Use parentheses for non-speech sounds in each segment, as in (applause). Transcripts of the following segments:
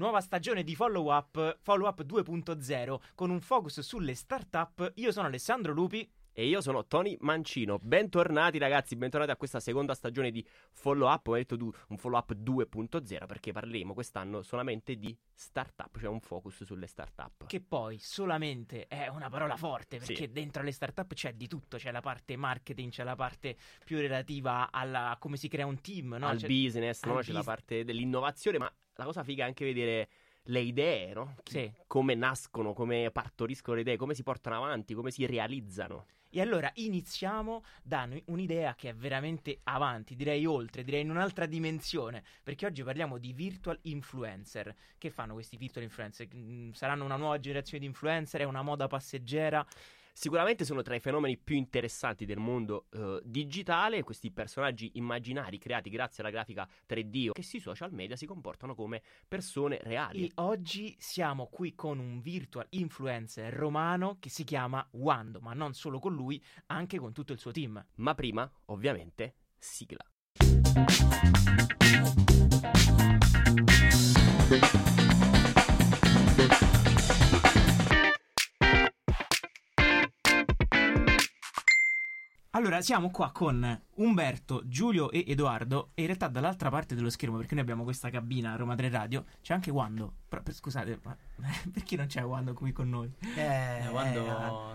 nuova stagione di Follow Up, Follow Up 2.0 con un focus sulle start-up. Io sono Alessandro Lupi. E io sono Tony Mancino. Bentornati ragazzi, bentornati a questa seconda stagione di Follow Up. Ho detto du- un Follow Up 2.0 perché parleremo quest'anno solamente di startup, cioè un focus sulle startup. Che poi solamente è una parola forte perché Sì. dentro le startup c'è di tutto, c'è la parte marketing, c'è la parte più relativa alla a come si crea un team, no? al C'è- business, no? al c'è la parte dell'innovazione, ma la cosa figa è anche vedere le idee, no? Sì. Come nascono, come partoriscono le idee, come si portano avanti, come si realizzano. E allora iniziamo da un'idea che è veramente avanti, direi oltre, direi in un'altra dimensione, perché oggi parliamo di virtual influencer. Che fanno questi virtual influencer? Saranno una nuova generazione di influencer? È una moda passeggera? Sicuramente sono tra i fenomeni più interessanti del mondo eh, digitale, questi personaggi immaginari creati grazie alla grafica 3D che sui social media si comportano come persone reali. E oggi siamo qui con un virtual influencer romano che si chiama Wando, ma non solo con lui, anche con tutto il suo team. Ma prima, ovviamente, sigla. Allora, siamo qua con Umberto, Giulio e Edoardo e in realtà dall'altra parte dello schermo, perché noi abbiamo questa cabina a Roma 3 Radio, c'è anche Wando. Però, per- scusate, ma (laughs) perché non c'è Wando qui con noi? Eh, Eh, quando...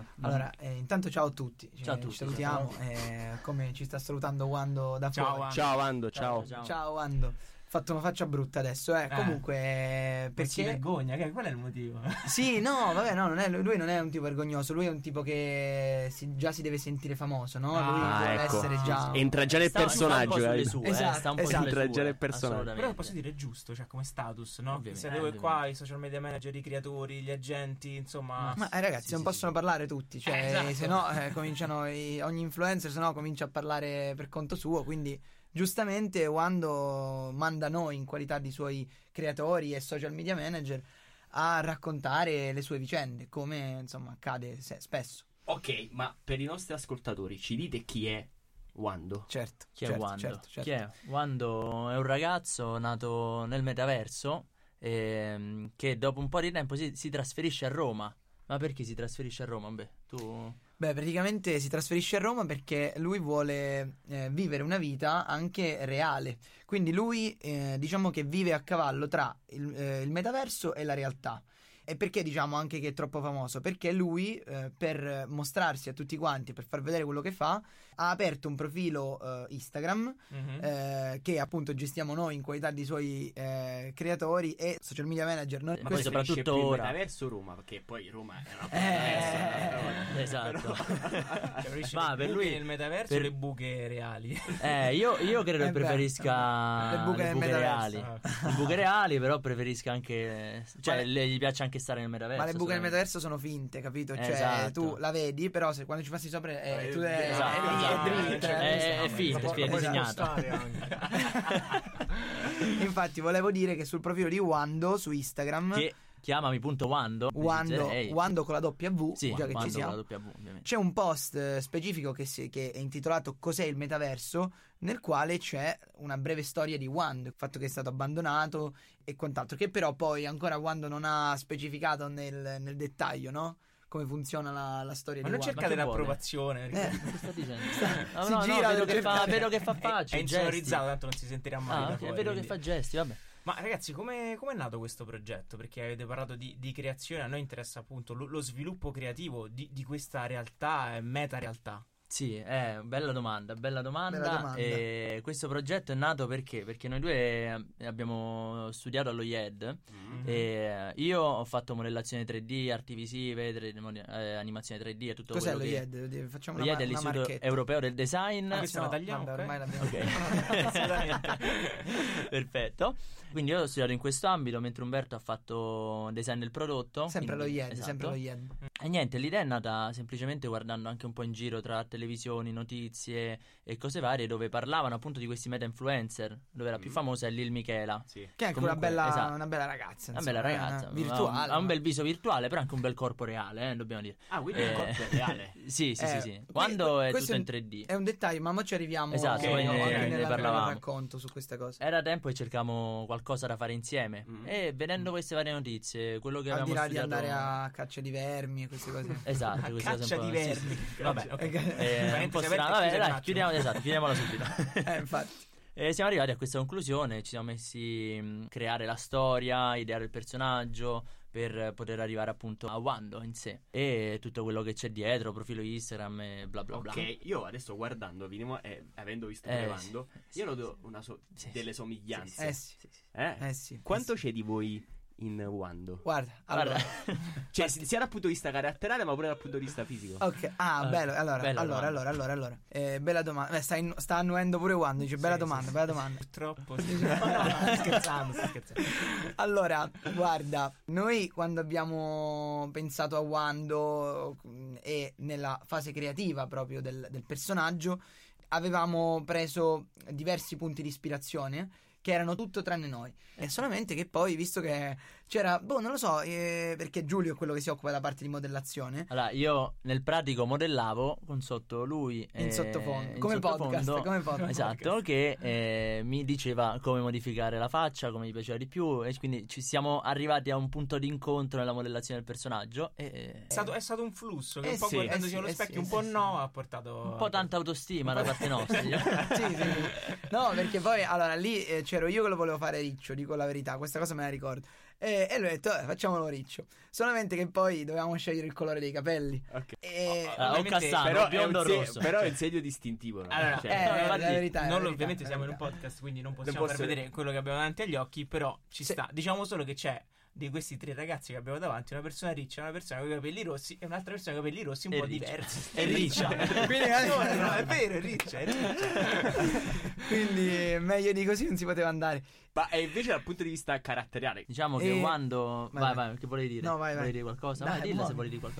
eh, allora, eh, intanto ciao a tutti. Ciao a Ci tutti, salutiamo. eh, come ci sta salutando Wando da Ciao, fuori. Wando. Ciao Ando, ciao. ciao. Ciao Wando. Ho fatto una faccia brutta adesso, eh. Eh. Comunque, eh, Non si perché... vergogna, che- qual è il motivo? (laughs) Sì, no, vabbè, no, non è- lui non è un tipo vergognoso, lui è un tipo che si- già si deve sentire famoso, no? Ah, lui vuole ecco. essere già... Entra già nel Sta- un personaggio. eh. sue, Esatto, eh, sta un po' esatto. sulle Entra già nel personaggio. Però posso dire è giusto, cioè come status, no? Ovviamente, Se dove ovviamente. qua i social media manager, i creatori, gli agenti, insomma... Ma eh, ragazzi, Sì, non sì, possono sì. parlare tutti, cioè, Eh, esatto. se no eh, cominciano i- ogni influencer, se no comincia a parlare per conto suo, quindi giustamente quando manda noi in qualità di suoi creatori e social media manager a raccontare le sue vicende, come insomma accade se- spesso. Ok, ma per i nostri ascoltatori, ci dite chi è Wando? Certo. Chi è certo, Wando? certo, certo. Chi è? Wando è un ragazzo nato nel metaverso ehm, che dopo un po' di tempo si, si trasferisce a Roma. Ma perché si trasferisce a Roma? Beh, tu... Beh, praticamente si trasferisce a Roma perché lui vuole eh, vivere una vita anche reale. Quindi lui, eh, diciamo che vive a cavallo tra il, eh, il metaverso e la realtà. E perché diciamo anche che è troppo famoso? Perché lui, eh, per mostrarsi a tutti quanti, per far vedere quello che fa, ha aperto un profilo eh, Instagram Mhm. Eh, che appunto gestiamo noi in qualità di suoi eh, creatori e social media manager. Non- Ma poi soprattutto ora. metaverso Roma, perché poi Roma è una Eh, esatto. Cioè, preferisce (laughs) Ma le per buche lui- nel metaverso per- le buche reali? Eh, io, io credo Eh che beh, preferisca le buche nel metaverso. reali. Le buche reali, però preferisca anche. Cioè, le- le- gli piace anche stare nel metaverso. Ma le buche nel metaverso sono finte, capito? Cioè, Esatto. tu la vedi, però se quando ci passi sopra eh, Eh, tu è, esatto, è esatto. è dritta. È- eh. è finta, è finta, è Esatto. disegnata. (laughs) Infatti, volevo dire che sul profilo di Wando su Instagram, Che chiamami.wando. Wando, Ehi. Wando con la W, Sì, già che Wando ci siamo. W. C'è un post eh, specifico che, si- che è intitolato Cos'è il metaverso? Nel quale c'è una breve storia di Wando, il fatto che è stato abbandonato e quant'altro, che però poi ancora Wando non ha specificato nel, nel dettaglio, no? Come funziona la, la storia Ma di non Wando. cercate che l'approvazione. Eh. (laughs) Che sta dicendo? Sta- (laughs) No, si no, gira vedo, che fa, vedo che fa È, facce. è gesti. insonorizzato, tanto non si sentirà mai. Ah, da ok, fuori, vedo che quindi- fa gesti, vabbè. Ma ragazzi, come è nato questo progetto? Perché avete parlato di, di creazione, a noi interessa appunto lo, lo sviluppo creativo di, di questa realtà, eh, meta realtà. Sì, è bella domanda, bella domanda. Bella domanda. E questo progetto è nato perché? Perché noi due eh, abbiamo studiato allo IED Mhm. e eh, io ho fatto modellazione 3D, arti visive, 3D, mo- eh, animazione 3D e tutto Cos'è lo quello che... IED? Facciamo Lo una, IED è l'Istituto marchetta. Europeo del Design. Ah, questa No, la tagliamo, vabbè, ok? ormai l'abbiamo Ok, (laughs) Assolutamente. (laughs) perfetto. Quindi io ho studiato in questo ambito, mentre Umberto ha fatto design del prodotto. Sempre lo quindi- IED, esatto. sempre lo IED. E niente, l'idea è nata semplicemente guardando anche un po' in giro tra arte televisioni, notizie e cose varie dove parlavano appunto di questi meta influencer, dove la più Mm. famosa è Lil Michela. Sì. Che è anche Comunque, una, bella, esatto. una bella ragazza. Una insomma, bella eh, ragazza, virtuale. ha un, ha un bel viso virtuale, però anche un bel corpo reale, eh, dobbiamo dire. Ah, quindi il Eh, corpo è reale. (laughs) Sì, sì, Eh, sì, sì. Quando è questo tutto è in un- 3D. È un dettaglio, ma mo ci arriviamo Esatto, poi ne- ne parlavamo. racconto su queste cose. Era tempo e cercavamo qualcosa da fare insieme. Mm. E vedendo queste varie notizie, quello che Al di avevamo là di studiato... andare a caccia di vermi e queste cose. Esatto, A queste cose caccia un po'... di vermi. Vabbè, ok. Eh, Eh, un po' aperte, Vabbè, dai, chiudiamo, esatto, chiudiamola subito. (laughs) Eh, infatti. E siamo arrivati a questa conclusione, ci siamo messi a creare la storia, ideare il personaggio per poter arrivare appunto a Wando in sé e tutto quello che c'è dietro, profilo Instagram e bla bla bla. Ok, io adesso guardandovi, e avendo visto Eh, Wando, sì, io lo sì, do sì. una so- Sì, delle sì. somiglianze. Eh sì. Sì, sì. Eh? Eh sì. Quanto eh sì. c'è di voi in Wando? Guarda, Guarda, allora. (laughs) Cioè, sia dal punto di vista caratteriale, ma pure dal punto di vista fisico. Ok, ah, Eh, bello. Allora, bella allora, domanda. allora, allora, allora. Eh, bella domanda. Beh, sta, in- sta annuendo pure Wando. Dice, bella Sì, domanda, sì, bella sì. domanda. Purtroppo sì. (laughs) No, no, scherzando, sto scherzando. (laughs) Allora, guarda, noi quando abbiamo pensato a Wando mm, e nella fase creativa proprio del, del personaggio, avevamo preso diversi punti di ispirazione che erano tutto tranne noi. E solamente che poi, visto che c'era, boh, non lo so, eh, perché Giulio è quello che si occupa della parte di modellazione. Allora, io nel pratico modellavo con sotto lui In eh, sottofondo, in come sottofondo, podcast, come podcast. Esatto, che eh, mi diceva come modificare la faccia, come gli piaceva di più e quindi ci siamo arrivati a un punto di incontro nella modellazione del personaggio e È stato, è stato un flusso che Eh un po' sì, guardandosi eh sì, allo eh specchio, sì, un eh po' sì, no, sì. ha portato un po' tanta autostima da parte nostra. (laughs) sì, sì, sì. No, perché poi allora lì eh, c'ero io che lo volevo fare riccio, dico la verità, questa cosa me la ricordo. E, e lui ha detto, "Eh, facciamolo riccio. Solamente che poi dovevamo scegliere il colore dei capelli. Ok. E... Ah, o Ovviamente- però, è biondo un se- rosso. però è un segno distintivo. no? Allora, Cioè, eh, no, la infatti, verità, la non verità, ovviamente la siamo in un verità. podcast, quindi non possiamo Non far posso- vedere quello che abbiamo davanti agli occhi, però ci Sì. sta. Diciamo solo che c'è di questi tre ragazzi che abbiamo davanti, una persona riccia, una persona con i capelli rossi e un'altra persona con i capelli rossi un E po' riccia. diversi. E (laughs) riccia. Quindi, no, no, è vero, è riccia, è riccia. (laughs) Quindi meglio di così non si poteva andare. Ma e invece dal punto di vista caratteriale, Diciamo che E- Wando. Vai, Vai, vai. vai, che volevi dire? No, vai, vai. Volevi dire qualcosa? Dai, vai, dilla buono. se volevi dire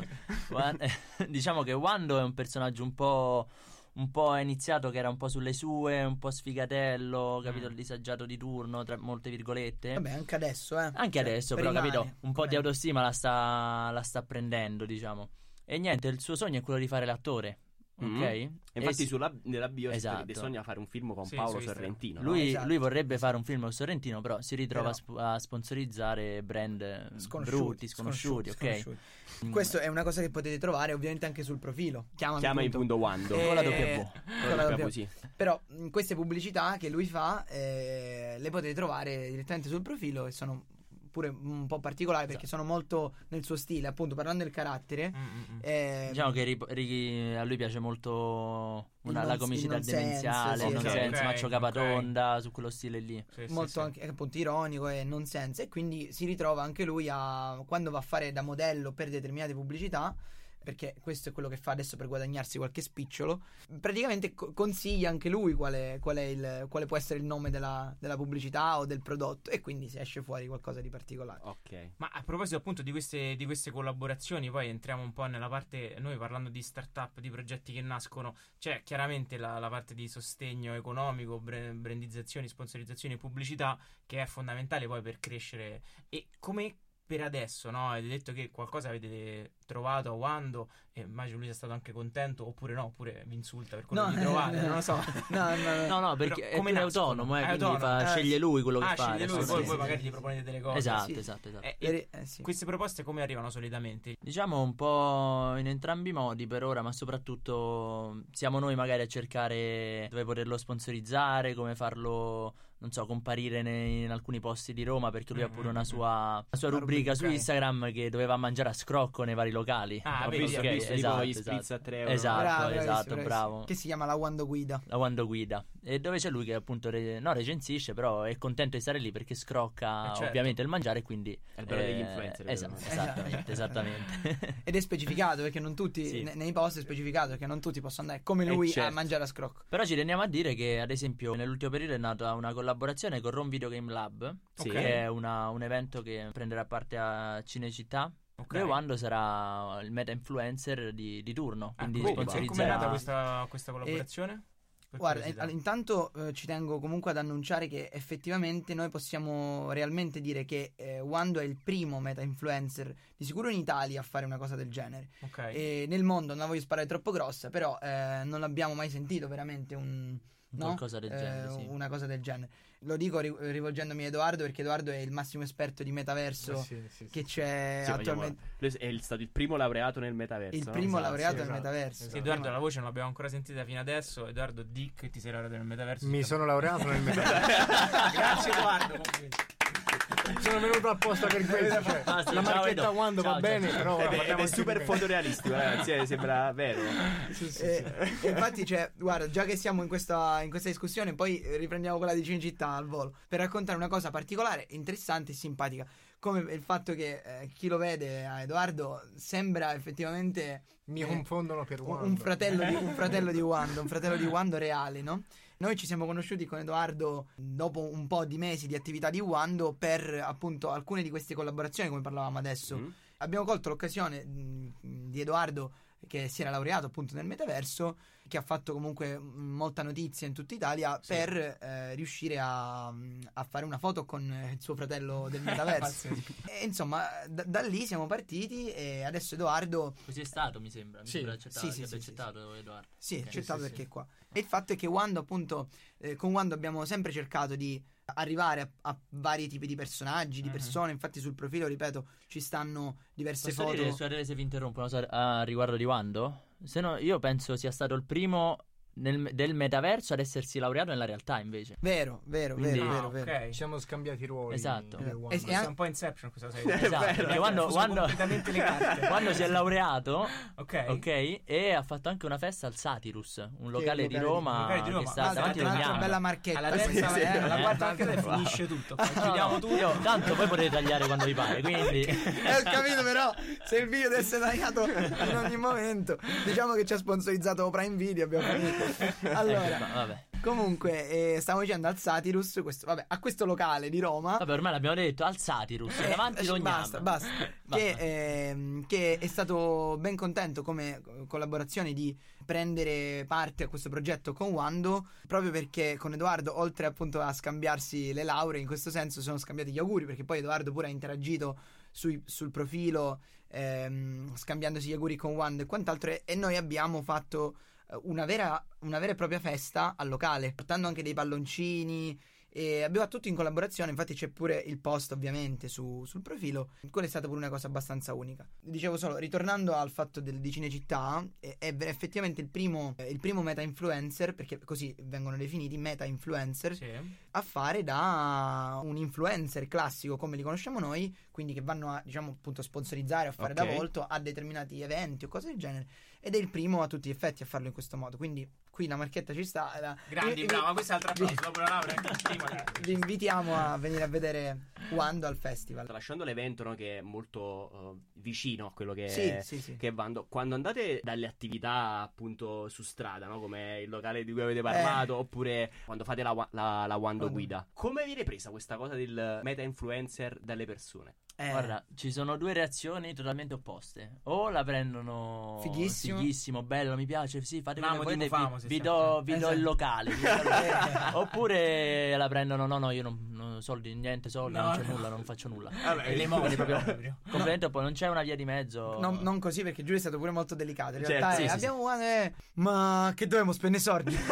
qualcosa. (laughs) Diciamo che Wando è un personaggio un po'. Un po' è iniziato che era un po' sulle sue, un po' sfigatello, capito? Mm. Il disagiato di turno, tra molte virgolette. Vabbè, anche adesso, eh. Anche Cioè, adesso, però, rimane, capito? Un po' di come- autostima la sta, la sta prendendo, diciamo. E niente, il suo sogno è quello di fare l'attore. Mhm. Ok? E infatti E sulla, nella bio Esatto. bisogna fare un film con Sì, Paolo. Sorrentino. no? Lui, esatto. lui vorrebbe fare un film con Sorrentino, però si ritrova Però- a sp- a sponsorizzare brand eh, Sconosciuti, brutti, sconosciuti, ok? sconosciuti. Mm. Questo è una cosa che potete trovare ovviamente anche sul profilo. Chiamami Chiama in punto. punto Wando. Eh, Con la W. con la W. così. Però mh, queste pubblicità che lui fa eh, le potete trovare direttamente sul profilo e sono pure un po' particolari perché Esatto. sono molto nel suo stile, appunto parlando del carattere. Mm, mm, mm. eh, Diciamo che ri- ri- a lui piace molto una- Il la non- comicità demenziale, sì, il ok, nonsense, ok, Maccio. Capatonda, su quello stile lì. Sì, molto sì. anche appunto ironico e nonsense e quindi si ritrova anche lui a quando va a fare da modello per determinate pubblicità perché questo è quello che fa adesso per guadagnarsi qualche spicciolo praticamente co- consiglia anche lui quale, qual è il, quale può essere il nome della, della pubblicità o del prodotto e quindi si esce fuori qualcosa di particolare Ok. Ma a proposito appunto di queste, di queste collaborazioni, poi entriamo un po' nella parte, noi parlando di start-up, di progetti che nascono, c'è chiaramente la, la parte di sostegno economico, brandizzazioni, sponsorizzazioni e pubblicità che è fondamentale poi per crescere. E come per adesso, no? Avete detto che qualcosa avete trovato a Wando e immagino lui sia stato anche contento oppure no, oppure vi insulta per quello No, che trovate, (laughs) non lo so. no, no, no. (laughs) No, no, perché Però è come nascono? autonomo, eh, È quindi autonomo. fa- Eh, sceglie lui quello che Ah, fa. sceglie lui, adesso poi, sì, poi sì, magari sì. gli proponete delle cose. Esatto, Sì. esatto, esatto. Eh, e Eh, sì. queste proposte come arrivano solitamente? Diciamo un po' in entrambi i modi per ora, ma soprattutto siamo noi magari a cercare dove poterlo sponsorizzare, come farlo, non so, comparire nei- in alcuni posti di Roma, perché lui ha pure una sua, una sua Una rubrica su rubrica, Instagram che doveva mangiare a scrocco nei vari locali. Ah, Ho vedi, visto, Ok, visto esatto, tipo gli spritz esatto. a 3 euro. Esatto, Bravo, esatto, bravissimo, bravissimo. bravo. che si chiama la Wando Guida La Wando Guida. E dove c'è lui che appunto re- no, recensisce, però è contento di stare lì perché scrocca Eh, certo. ovviamente il mangiare, quindi... È il bello degli influencer, Esatto, esattamente, (laughs) esattamente. ed è specificato perché non tutti Sì. ne- nei post è specificato perché non tutti possono andare come Eh, lui certo. a mangiare a scrocco Però ci teniamo a dire che, ad esempio, nell'ultimo periodo è nata una collaborazione con Rom Video Game Lab, Sì. che è una- un evento che prenderà parte a Cinecittà Ok. Dove Wando sarà il meta influencer di, di turno, Ah, quindi come- Come è sponsorizzerà nata questa, questa collaborazione? Per Guarda, intanto eh, ci tengo comunque ad annunciare che effettivamente noi possiamo realmente dire che eh, Wando è il primo meta influencer di sicuro in Italia a fare una cosa del genere. Ok. E nel mondo non la voglio sparare troppo grossa, però eh, non abbiamo mai sentito veramente un, no? qualcosa del Eh, genere, sì. una cosa del genere. Lo dico ri- rivolgendomi a Edoardo perché Edoardo è il massimo esperto di metaverso Eh, sì, sì, sì. che c'è Sì, vogliamo- attualmente. lui è il- stato il primo laureato nel metaverso. Il no? primo Esatto, laureato nel esatto, metaverso. esatto. Edoardo, la voce non l'abbiamo ancora sentita fino adesso. Edoardo, Dick, ti sei laureato nel metaverso. Mi sono laureato nel (laughs) metaverso. Grazie, Edoardo. (laughs) sono venuto apposta per questo. Cioè, Ah, sì, la marchetta Edo. Wando va Ciao, bene, ciao. però Ed è, è anche super fotorealistico, ragazzi. eh, sembra vero. Sì, sì, Eh, sì. e infatti, cioè, guarda, già che siamo in questa, in questa discussione, poi eh, riprendiamo quella di Cinecittà al volo per raccontare una cosa particolare, interessante e simpatica. Come il fatto che eh, chi lo vede a Edoardo sembra effettivamente Mi eh, confondono per Wando. un fratello di, un fratello di (laughs) Wando, un fratello di Wando reale, no? Noi ci siamo conosciuti con Edoardo dopo un po' di mesi di attività di Wando per appunto alcune di queste collaborazioni, come parlavamo adesso. Mm. Abbiamo colto l'occasione mh, di Edoardo che si era laureato appunto nel metaverso, che ha fatto comunque molta notizia in tutta Italia Sì. per eh, riuscire a, a fare una foto con il suo fratello del (laughs) metaverso. E insomma, da, da lì siamo partiti e adesso Edoardo Così è stato, mi sembra. Mi Sì, sembra accettato, sì, sì, accettato Edoardo. sì, Ok. accettato sì, perché sì. è qua. E il fatto è che Wando, appunto, eh, con Wando abbiamo sempre cercato di arrivare a, a vari tipi di personaggi, di Mhm. persone. Infatti, sul profilo, ripeto, ci stanno diverse Posso foto. dire, scusate se vi interrompo, una cosa a riguardo di Wando? Se no, io penso sia stato il primo nel- del metaverso ad essersi laureato nella realtà, invece. Vero, vero, Quindi- vero, Ah, vero, vero. ok. Ci siamo scambiati i ruoli. Esatto. Eh, e- e un po' Inception questa sei. (laughs) Esatto, perché quando, quando- completamente (laughs) le carte. quando si è laureato, (laughs) Ok. ok, e ha fatto anche una festa al Satirus, un locale, locale di Roma, locale di Roma. che sta Ah, davanti a Rognano. bella marchetta. Alla terza, eh. alla Eh, quarta anche- finisce tutto. Chiudiamo no, tutto. io- tanto poi potete tagliare quando vi pare, quindi... Eh, ho capito, però, se il video deve essere tagliato in ogni momento, diciamo che ci ha sponsorizzato Prime Video. Abbiamo finito. (laughs) Allora, Ecco, vabbè. comunque, eh, stavo dicendo al Satirus, questo, vabbè, a questo locale di Roma. Vabbè, ormai l'abbiamo detto, al Satirus, Eh, davanti lascia- Rognano. basta, basta. (laughs) Che, ehm, che è stato ben contento come collaborazione di prendere parte a questo progetto con Wando proprio perché con Edoardo oltre appunto a scambiarsi le lauree in questo senso sono scambiati gli auguri perché poi Edoardo pure ha interagito sui- sul profilo ehm, scambiandosi gli auguri con Wando e quant'altro e, e noi abbiamo fatto eh, una vera, una vera e propria festa al locale portando anche dei palloncini e abbiamo fatto tutto in collaborazione, infatti c'è pure il post ovviamente su- sul profilo. Quella è stata pure una cosa abbastanza unica. Dicevo solo, ritornando al fatto del, di Cinecittà, è, è effettivamente il primo, eh, il primo meta influencer, perché così vengono definiti meta influencer, Sì. a fare da un influencer classico come li conosciamo noi, quindi che vanno a, diciamo, appunto sponsorizzare o fare da Ok. volto a determinati eventi o cose del genere. Ed è il primo a tutti gli effetti a farlo in questo modo. Quindi qui la marchetta ci sta. la- Grandi, vi- brava, questo è applauso. vi- Dopo la laurea, prima (laughs) grazie. vi invitiamo a venire a vedere Wando al festival. Tralasciando l'evento, no, che è molto eh, vicino a quello che Sì, sì, sì. che Vando, quando andate dalle attività appunto su strada, no? come il locale di cui avete parlato, oppure quando fate la, la, la Wando Wando. guida, come viene presa questa cosa del meta influencer dalle persone? Eh, Guarda, ci sono due reazioni totalmente opposte. O la prendono Fighissimo. fighissimo, bello, mi piace, sì, fate Mamo di volete, Mufamo, vi, do, vi do Esatto. il locale. vi do il locale. (laughs) Oppure la prendono, no, no, io non, non- soldi, niente soldi, No, non c'è no. nulla, non faccio nulla. Vabbè, E le mode proprio proprio. completamente opposto, non c'è una via di mezzo. non, non così perché Giulio è stato pure molto delicato. In Certo, realtà sì, è, sì, abbiamo Wando eh, ma che dobbiamo spendere soldi? (laughs)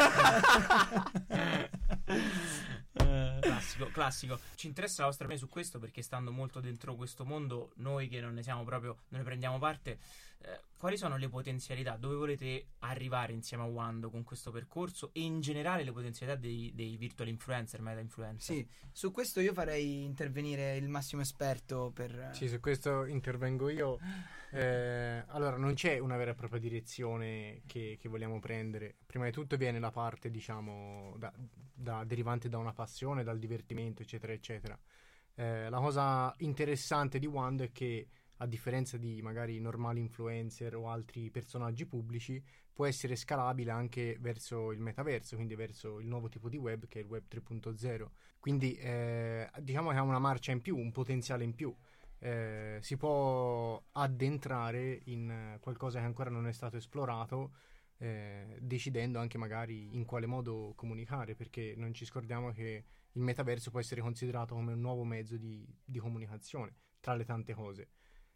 Classico, classico. Ci interessa la vostra opinione su questo perché stando molto dentro questo mondo, noi che non ne siamo proprio, non ne prendiamo parte, eh, quali sono le potenzialità? Dove volete arrivare insieme a Wando con questo percorso e in generale le potenzialità dei, dei virtual influencer, meta influencer? sì, su questo io farei intervenire il massimo esperto per... Sì, su questo intervengo io. (laughs) Eh, allora, non c'è una vera e propria direzione che, che vogliamo prendere. Prima di tutto viene la parte, diciamo, da- da- derivante da una passione, dal divertimento, eccetera, eccetera. Eh, la cosa interessante di Wando è che, a differenza di magari normali influencer o altri personaggi pubblici, può essere scalabile anche verso il metaverso, quindi verso il nuovo tipo di web che è il web 3.0. Quindi, eh, diciamo che ha una marcia in più, un potenziale in più. eh, si può addentrare in qualcosa che ancora non è stato esplorato, eh, decidendo anche magari in quale modo comunicare, perché non ci scordiamo che il metaverso può essere considerato come un nuovo mezzo di, di comunicazione, tra le tante cose.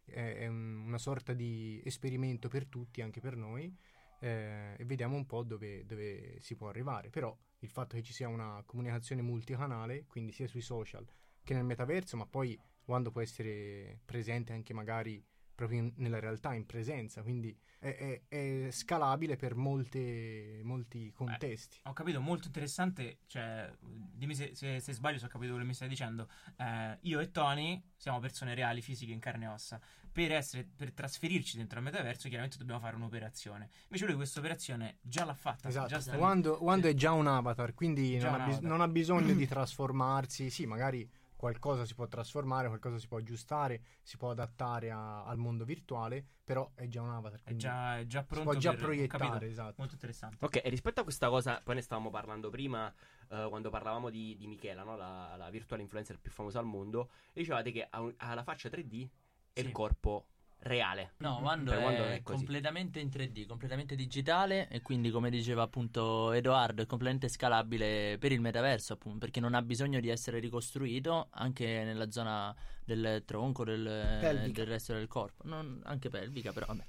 È, è un- una sorta di esperimento per tutti, anche per noi, eh, e vediamo un po' dove, dove si può arrivare. Però il fatto che ci sia una comunicazione multicanale, quindi sia sui social che nel metaverso, ma poi quando può essere presente anche magari proprio in- nella realtà, in presenza, quindi è, è- è scalabile per molte, molti contesti. Ho capito, molto interessante. Cioè, dimmi se, se- se sbaglio, se ho capito quello che mi stai dicendo. Eh, io e Tony siamo persone reali, fisiche, in carne e ossa. Per, essere, per trasferirci dentro al metaverso, chiaramente dobbiamo fare un'operazione. Invece, lui questa operazione già l'ha fatta. Esatto, già quando, quando è già un avatar, quindi non ha, bis- non ha bisogno di (clears throat) trasformarsi, sì, magari qualcosa si può trasformare, qualcosa si può aggiustare, si può adattare a- al mondo virtuale, però è già un avatar, È già, è già si pronto. può già per- proiettare, esatto. Molto interessante. Ok, e rispetto a questa cosa, poi ne stavamo parlando prima, eh, quando parlavamo di, di Michela, no? la, la virtual influencer più famosa al mondo, e dicevate che ha, un- ha la faccia 3D e Sì. il corpo reale. No, Mhm. Wando è, Wando è completamente in 3D, completamente digitale e quindi come diceva appunto Edoardo è completamente scalabile per il metaverso appunto perché non ha bisogno di essere ricostruito anche nella zona del tronco, del, del resto del corpo, Non- anche pelvica però vabbè.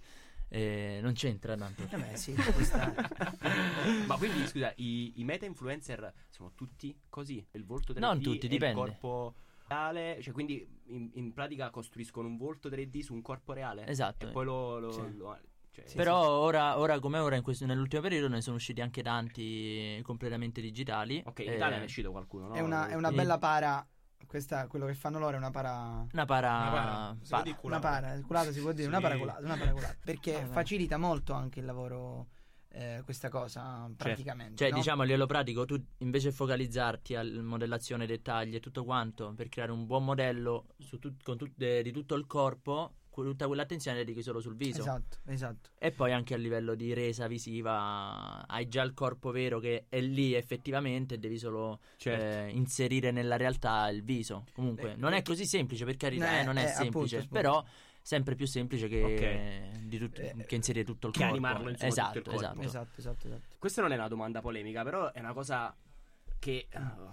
Eh, non c'entra tanto. Eh beh, sì. (laughs) Ma quindi, scusa, i, i meta influencer sono tutti così? Il volto 3D Non tutti, dipende. il corpo reale? Cioè, quindi in, in pratica costruiscono un volto 3D su un corpo reale? Esatto. E poi lo... lo- Sì. lo- cioè, Però ora, ora come ora, in questo- nell'ultimo periodo, ne sono usciti anche tanti completamente digitali. Ok, in Eh, Italia ne è uscito qualcuno, no? È una, è una Sì. bella para. Questa, quello che fanno loro è una para. Una para. Una para, si può para. Una culata. para, culato si può dire, una Sì. paraculata, una paraculata. Perché Ah, facilita molto anche il lavoro, eh, questa cosa, praticamente. Cioè, no? diciamo a livello pratico, tu invece focalizzarti alla modellazione dettagli e tutto quanto per creare un buon modello su tut- con tut- de- di tutto il corpo, tutta quell'attenzione la dedichi solo sul viso. Esatto, esatto. E poi anche a livello di resa visiva, hai già il corpo vero che è lì effettivamente, devi solo Certo. eh, inserire nella realtà il viso. Comunque, Eh, non è eh, così semplice, per carità, eh, eh, non è eh, appunto, semplice, appunto. però sempre più semplice che, di tut- Eh, che inserire tutto il che corpo. animarlo, insomma, tutto esatto, il corpo. esatto. Esatto, esatto, esatto. Questa non è una domanda polemica, però è una cosa che...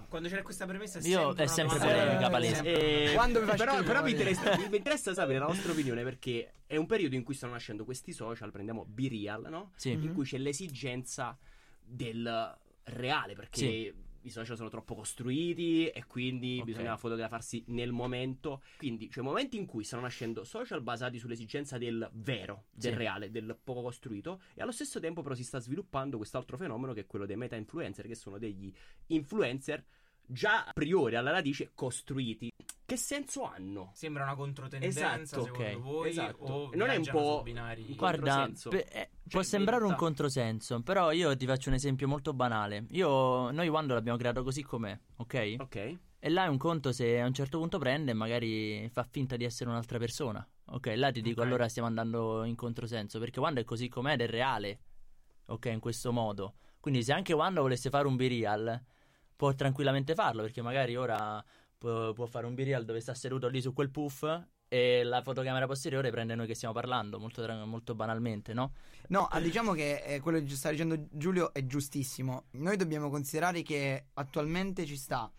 Quando c'è questa premessa, è Io- sempre è sempre polemica, palese. Eh, Quando mi fa però, però mi, interessa, mi interessa sapere la vostra opinione perché è un periodo in cui stanno nascendo questi social, prendiamo Be Real, no? Sì. In cui c'è l'esigenza del reale perché Sì. I social sono troppo costruiti e quindi Ok. bisogna fotografarsi nel momento. Quindi, cioè, momenti in cui stanno nascendo social basati sull'esigenza del vero, del Sì. reale, del poco costruito, e allo stesso tempo, però, si sta sviluppando quest'altro fenomeno che è quello dei meta influencer, che sono degli influencer già a priori alla radice costruiti. Che senso hanno? Sembra una controtendenza, Esatto, secondo ok. voi? Esatto. O Non è un po' binari? Guarda, pe- eh, può Cioè, sembrare un controsenso, però io ti faccio un esempio molto banale. Io, noi Wando l'abbiamo creato così com'è, ok? Ok. E là è un conto se a un certo punto prende e magari fa finta di essere un'altra persona. Ok, là ti dico Ok. allora stiamo andando in controsenso, perché Wando è così com'è ed è reale. Ok, in questo modo. Quindi se anche Wando volesse fare un B-Real, può tranquillamente farlo, perché magari ora può, può fare un B-Real dove sta seduto lì su quel puff e la fotocamera posteriore prende noi che stiamo parlando, molto, molto banalmente, no? No, ah, diciamo che eh, quello che sta dicendo Giulio è giustissimo. Noi dobbiamo considerare che attualmente ci sta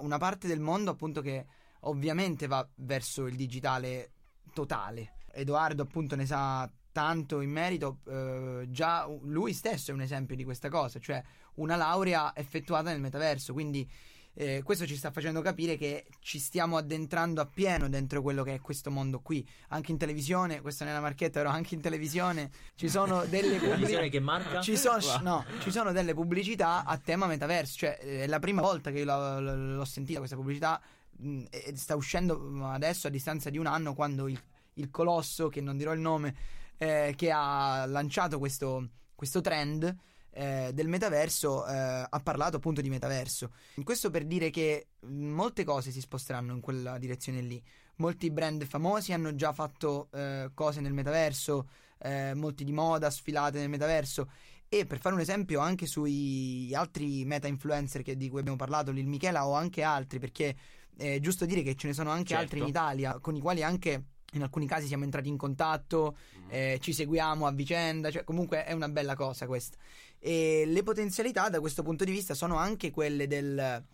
una parte del mondo appunto che ovviamente va verso il digitale totale. Edoardo appunto ne sa tanto in merito, eh, già lui stesso è un esempio di questa cosa, cioè una laurea effettuata nel metaverso, quindi eh, questo ci sta facendo capire che ci stiamo addentrando appieno dentro quello che è questo mondo qui, anche in televisione, questa non è una marchetta, però anche in televisione ci sono (laughs) delle pubblicità che marca? ci sono, no, ci sono delle pubblicità a tema metaverso. Cioè, è la prima volta che io l'ho, l'ho sentita questa pubblicità. mh, E sta uscendo mh, adesso a distanza di un anno. Quando il, il colosso, che non dirò il nome, eh, che ha lanciato questo, questo trend. Eh, del metaverso eh, ha parlato appunto di metaverso. Questo per dire che mh, molte cose si sposteranno in quella direzione lì. Molti brand famosi hanno già fatto eh, cose nel metaverso, eh, molti di moda, sfilate nel metaverso. E per fare un esempio anche sui altri meta influencer di cui abbiamo parlato, Lil Michela o anche altri, perché è giusto dire che ce ne sono anche Certo. altri in Italia con i quali anche in alcuni casi siamo entrati in contatto, Mm. eh, ci seguiamo a vicenda, cioè comunque è una bella cosa questa. E le potenzialità da questo punto di vista sono anche quelle del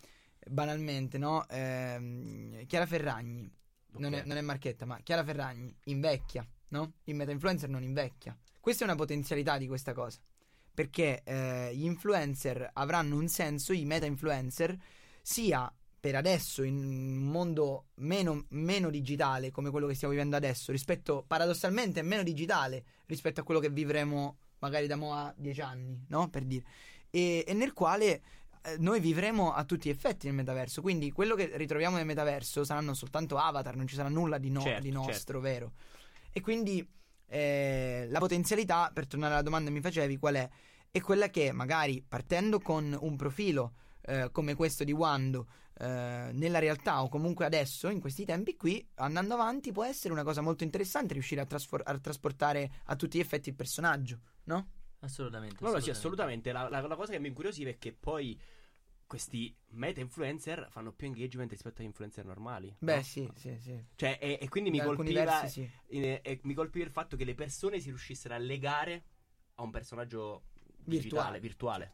banalmente, no? Ehm, Chiara Ferragni, non, è, non è marchetta, ma Chiara Ferragni invecchia, no? Il meta influencer non invecchia. Questa è una potenzialità di questa cosa. Perché eh, gli influencer avranno un senso, i meta influencer, sia per adesso in un mondo meno, meno digitale come quello che stiamo vivendo adesso, rispetto paradossalmente meno digitale rispetto a quello che vivremo magari da mo a dieci anni, no? Per dire. E, e nel quale eh, noi vivremo a tutti gli effetti nel metaverso. Quindi quello che ritroviamo nel metaverso saranno soltanto avatar, non ci sarà nulla di, no- Certo, di certo. nostro, vero? E quindi eh, la potenzialità, per tornare alla domanda che mi facevi, qual è? È quella che magari partendo con un profilo eh, come questo di Wando eh, nella realtà o comunque adesso, in questi tempi qui, andando avanti, può essere una cosa molto interessante riuscire a, trasfor- a trasportare a tutti gli effetti il personaggio, no? Assolutamente. No, no, sì, assolutamente. La, la- la cosa che mi incuriosiva è che poi questi meta influencer fanno più engagement rispetto agli influencer normali. Beh, no? sì, sì, sì. Cioè, e, e quindi mi colpiva, versi sì. eh, e mi colpiva il fatto che le persone si riuscissero a legare a un personaggio digitale, Virtuale.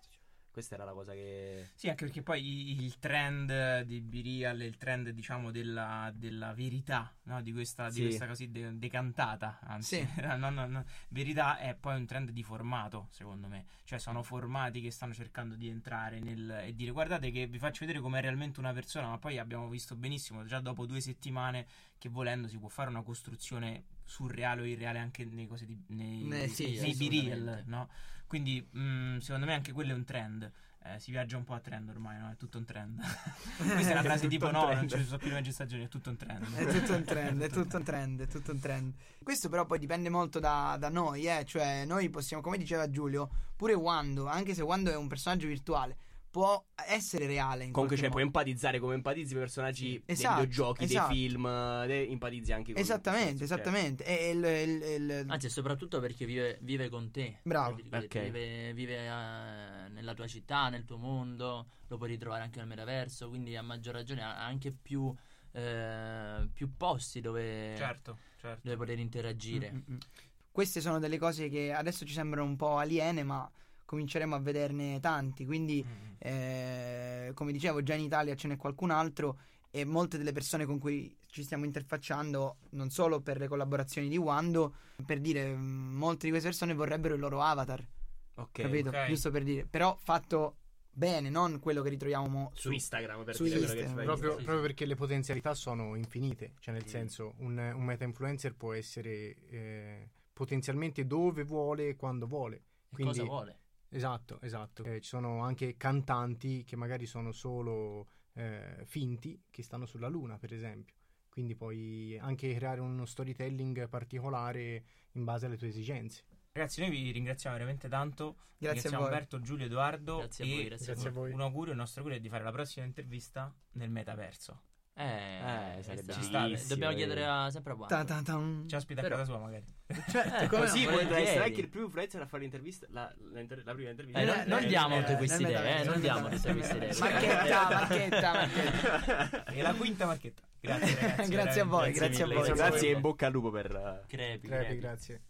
Questa era la cosa che. Sì, anche perché poi il trend di Birial, il trend diciamo della, della verità, no? di, questa, di Sì. questa così de- decantata, anzi, Sì. (laughs) no, no, verità è poi un trend di formato, secondo me. Cioè sono formati che stanno cercando di entrare nel, e dire guardate che vi faccio vedere com'è realmente una persona, ma poi abbiamo visto benissimo già dopo due settimane che volendo si può fare una costruzione surreale o irreale anche nei, cose di, nei, Eh, sì, nei Birial, no? Quindi mh, secondo me anche quello è un trend. Eh, si viaggia un po' a trend ormai, no? È tutto un trend. (laughs) Questa è una frase tipo un no, trend. non ci sono più le stagioni, è tutto un trend. È tutto un trend, è (laughs) tutto un trend, è tutto un trend. Questo però poi dipende molto da, da noi, eh? cioè noi possiamo, come diceva Giulio, pure Wando, anche se Wando è un personaggio virtuale, può essere reale. In Comunque, cioè, qualche puoi empatizzare come empatizzi i personaggi Sì. dei Esatto, videogiochi, esatto. dei film, eh, empatizzi anche con Esattamente, cioè, esattamente. E il, il- il- Anzi, soprattutto perché vive, vive con te. Bravo. Quindi Ok. Vive, vive, eh, nella tua città, nel tuo mondo, lo puoi ritrovare anche nel metaverso, quindi a maggior ragione ha anche più, eh, più posti dove, Certo, certo. dove poter interagire. Mm, mm, mm. Queste sono delle cose che adesso ci sembrano un po' aliene, ma cominceremo a vederne tanti. Quindi, Mm, eh, come dicevo, già in Italia ce n'è qualcun altro e molte delle persone con cui ci stiamo interfacciando, non solo per le collaborazioni di Wando, per dire, mm, molte di queste persone vorrebbero il loro avatar, Ok. capito? ok. Giusto per dire, però fatto bene, non quello che ritroviamo mo- Su Instagram, per su dire quello che Instagram. Proprio, sì, sì. proprio perché le potenzialità sono infinite, cioè nel Mm. senso un, un meta influencer può essere eh, potenzialmente dove vuole e quando vuole. E Quindi- cosa vuole? Esatto, esatto. Eh, ci sono anche cantanti che magari sono solo eh, finti, che stanno sulla luna, per esempio. Quindi puoi anche creare uno storytelling particolare in base alle tue esigenze. Ragazzi, noi vi ringraziamo veramente tanto. Grazie a voi. Alberto, Giulio, Edoardo. Grazie a e voi, grazie a Grazie a voi. un augurio, il nostro augurio è di fare la prossima intervista nel metaverso. Eh, Eh, eh, sarebbe sta- bellissimo, Dobbiamo eh. chiedere a, sempre a tam. Ci ospita Però- a casa sua, magari. (laughs) Certo, Eh, come Così no? essere anche il primo influencer a fare l'intervista. La, la inter- la prima intervista. Eh, Eh, non, no, non eh, diamo eh, tutte queste idee, eh, non diamo tutte queste idee. Marchetta, marchetta, marchetta. E la quinta marchetta. Grazie, (laughs) ragazzi. Grazie a voi, grazie a voi. Grazie e in bocca al lupo per. eh, Crepi, Crepi, crepi. grazie.